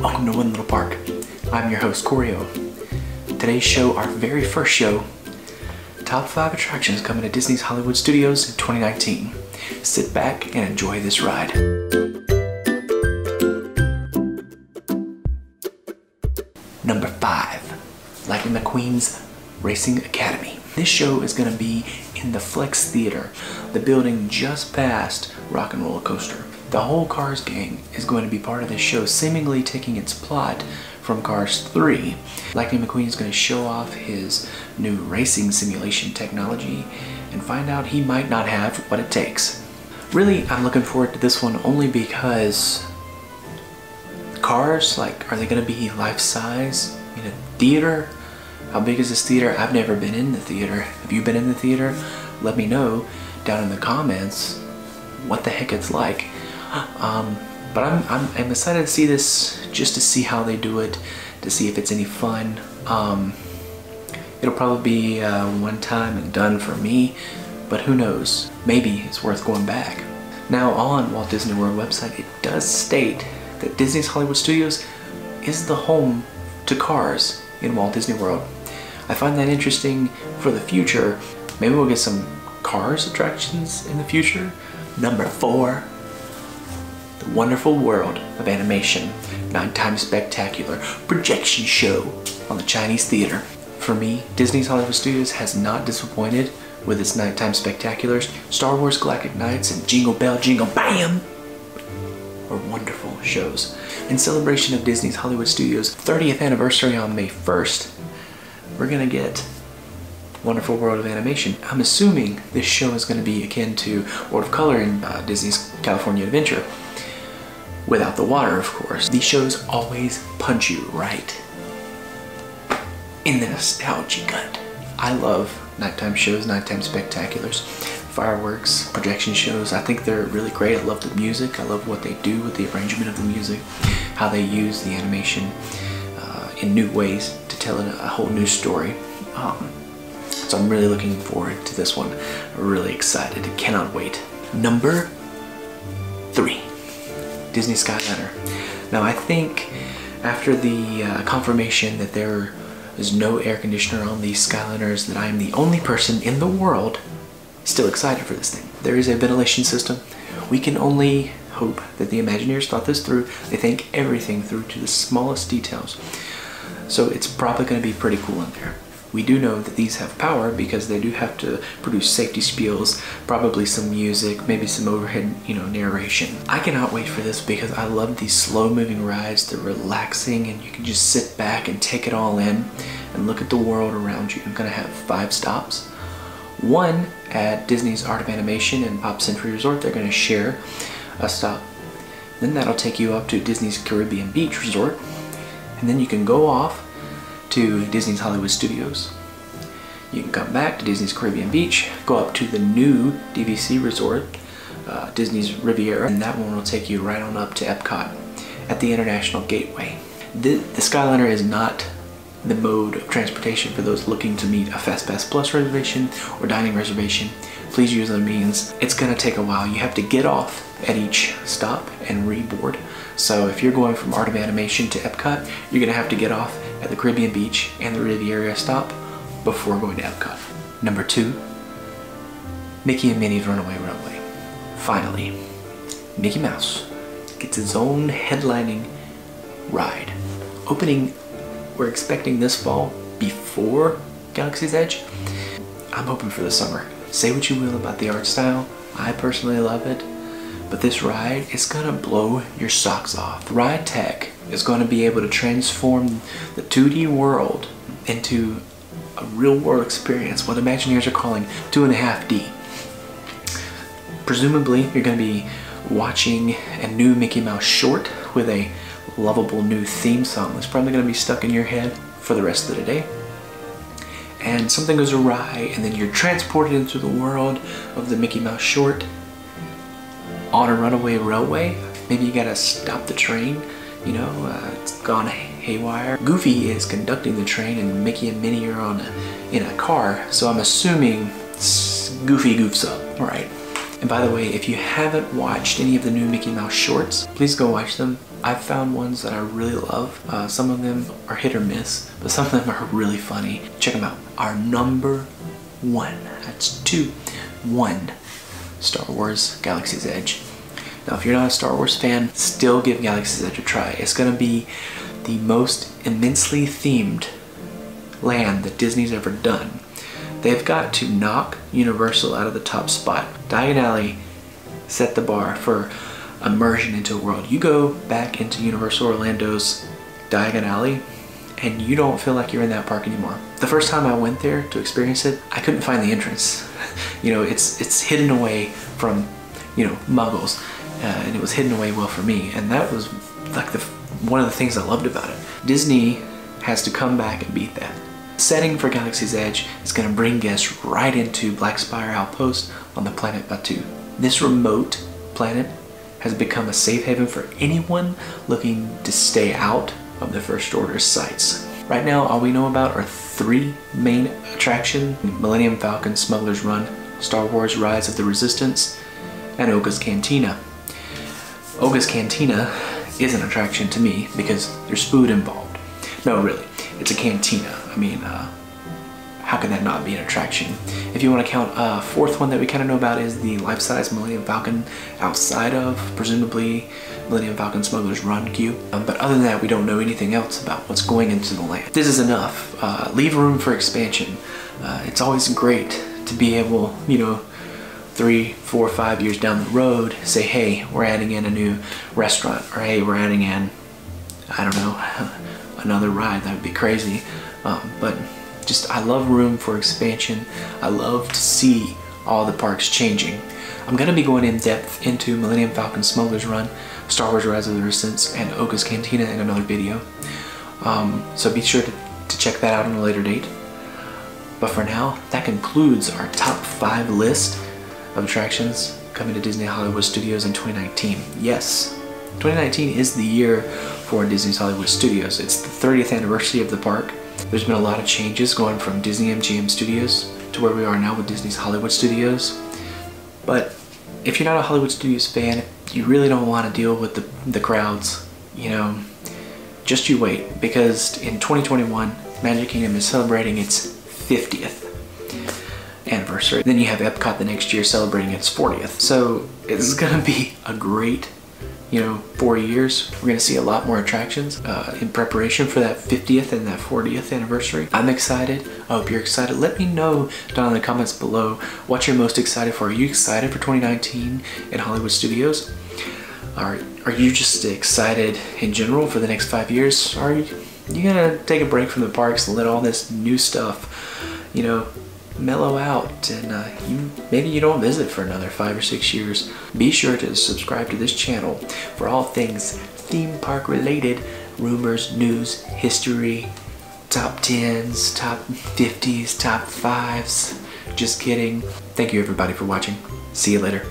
Welcome to One Little Park. I'm your host, Corio. Today's show, our very first show, top five attractions coming to Disney's Hollywood Studios in 2019. Sit back and enjoy this ride. Number five, Lightning McQueen's Racing Academy. This show is going to be in the Flex Theater, the building just past Rock and Roller Coaster. The whole Cars gang is going to be part of this show, seemingly taking its plot from Cars 3. Lightning McQueen is going to show off his new racing simulation technology and find out he might not have what it takes. Really, I'm looking forward to this one only because cars, like, are they going to be life size in a theater? How big is this theater? I've never been in the theater. Have you been in the theater? Let me know down in the comments what the heck it's like. Um, but I'm, I'm, I'm, excited to see this just to see how they do it, to see if it's any fun. Um, it'll probably be uh, one time and done for me, but who knows? Maybe it's worth going back. Now on Walt Disney World website, it does state that Disney's Hollywood Studios is the home to cars in Walt Disney World. I find that interesting for the future. Maybe we'll get some Cars attractions in the future. Number four, Wonderful World of Animation, Nighttime Spectacular Projection Show on the Chinese Theater. For me, Disney's Hollywood Studios has not disappointed with its nighttime spectaculars. Star Wars Galactic Nights and Jingle Bell Jingle Bam are wonderful shows. In celebration of Disney's Hollywood Studios 30th anniversary on May 1st, we're gonna get Wonderful World of Animation. I'm assuming this show is gonna be akin to World of Color in uh, Disney's California Adventure. Without the water, of course. These shows always punch you right in the nostalgia gut. I love nighttime shows, nighttime spectaculars, fireworks, projection shows. I think they're really great. I love the music. I love what they do with the arrangement of the music, how they use the animation uh, in new ways to tell a whole new story. Um, so I'm really looking forward to this one. Really excited. Cannot wait. Number three, Disney Skyliner. Now I think after the uh, confirmation that there is no air conditioner on these Skyliners that I am the only person in the world still excited for this thing. There is a ventilation system. We can only hope that the Imagineers thought this through. They think everything through to the smallest details. So it's probably going to be pretty cool in there. We do know that these have power because they do have to produce safety spiels, probably some music, maybe some overhead, you know, narration. I cannot wait for this because I love these slow moving rides. They're relaxing and you can just sit back and take it all in and look at the world around you. I'm gonna have five stops. One at Disney's Art of Animation and Pop Century Resort. They're gonna share a stop. Then that'll take you up to Disney's Caribbean Beach Resort and then you can go off to Disney's Hollywood Studios. You can come back to Disney's Caribbean Beach, go up to the new DVC resort, uh, Disney's Riviera, and that one will take you right on up to Epcot at the International Gateway. The, the Skyliner is not the mode of transportation for those looking to meet a FastPass Plus reservation or dining reservation. Please use other means. It's gonna take a while. You have to get off at each stop and reboard. So if you're going from Art of Animation to Epcot, you're gonna have to get off at the Caribbean Beach and the Riviera stop before going to Epcot. Number two, Mickey and Minnie's Runaway Railway. Finally, Mickey Mouse gets his own headlining ride. Opening, we're expecting this fall before Galaxy's Edge. I'm hoping for the summer. Say what you will about the art style, I personally love it. But this ride is gonna blow your socks off. Ride Tech is gonna be able to transform the 2D world into a real world experience, what Imagineers are calling two and a half D. Presumably, you're gonna be watching a new Mickey Mouse short with a lovable new theme song that's probably gonna be stuck in your head for the rest of the day and something goes awry and then you're transported into the world of the Mickey Mouse short on a runaway railway. Maybe you gotta stop the train, you know, uh, it's gone haywire. Goofy is conducting the train and Mickey and Minnie are on a, in a car, so I'm assuming Goofy goofs up, right? And by the way, if you haven't watched any of the new Mickey Mouse shorts, please go watch them. I've found ones that I really love. Uh, some of them are hit or miss, but some of them are really funny. Check them out. Our number one, that's two, one, Star Wars Galaxy's Edge. Now, if you're not a Star Wars fan, still give Galaxy's Edge a try. It's gonna be the most immensely themed land that Disney's ever done. They've got to knock Universal out of the top spot. Diagon Alley set the bar for immersion into a world. You go back into Universal Orlando's Diagon Alley and you don't feel like you're in that park anymore. The first time I went there to experience it, I couldn't find the entrance. you know, it's it's hidden away from, you know, muggles. Uh, and it was hidden away well for me. And that was like the one of the things I loved about it. Disney has to come back and beat that. Setting for Galaxy's Edge is going to bring guests right into Black Spire Outpost on the planet Batuu. This remote planet has become a safe haven for anyone looking to stay out of the First Order's sights. Right now, all we know about are three main attractions, Millennium Falcon Smuggler's Run, Star Wars Rise of the Resistance, and Oga's Cantina. Oga's Cantina is an attraction to me because there's food involved. No, really, it's a cantina. I mean, uh, how can that not be an attraction? If you want to count a fourth one that we kind of know about is the life-size Millennium Falcon outside of, presumably, Millennium Falcon Smuggler's Run queue. Um, but other than that, we don't know anything else about what's going into the land. This is enough. Uh, leave room for expansion. Uh, it's always great to be able, you know, three, four, five years down the road, say, hey, we're adding in a new restaurant, or hey, we're adding in, I don't know, another ride. That would be crazy. Um, but just, I love room for expansion. I love to see all the parks changing. I'm gonna be going in depth into Millennium Falcon Smuggler's Run, Star Wars Rise of the Resistance, and Oga's Cantina in another video. Um, so be sure to, to check that out on a later date. But for now, that concludes our top five list of attractions coming to Disney Hollywood Studios in 2019. Yes, 2019 is the year for Disney's Hollywood Studios. It's the 30th anniversary of the park. There's been a lot of changes going from Disney MGM Studios to where we are now with Disney's Hollywood Studios. But if you're not a Hollywood Studios fan, you really don't want to deal with the, the crowds, you know, just you wait because in 2021, Magic Kingdom is celebrating its 50th anniversary. Then you have Epcot the next year celebrating its 40th. So it's gonna be a great, you know, four years. We're gonna see a lot more attractions uh, in preparation for that 50th and that 40th anniversary. I'm excited. I hope you're excited. Let me know down in the comments below what you're most excited for. Are you excited for 2019 in Hollywood Studios? Are, are you just excited in general for the next five years? Are you, you gonna take a break from the parks and let all this new stuff, you know, mellow out and uh, you, maybe you don't visit for another five or six years. Be sure to subscribe to this channel for all things theme park related, rumors, news, history, top 10s, top 50s, top 5s. Just kidding. Thank you everybody for watching. See you later.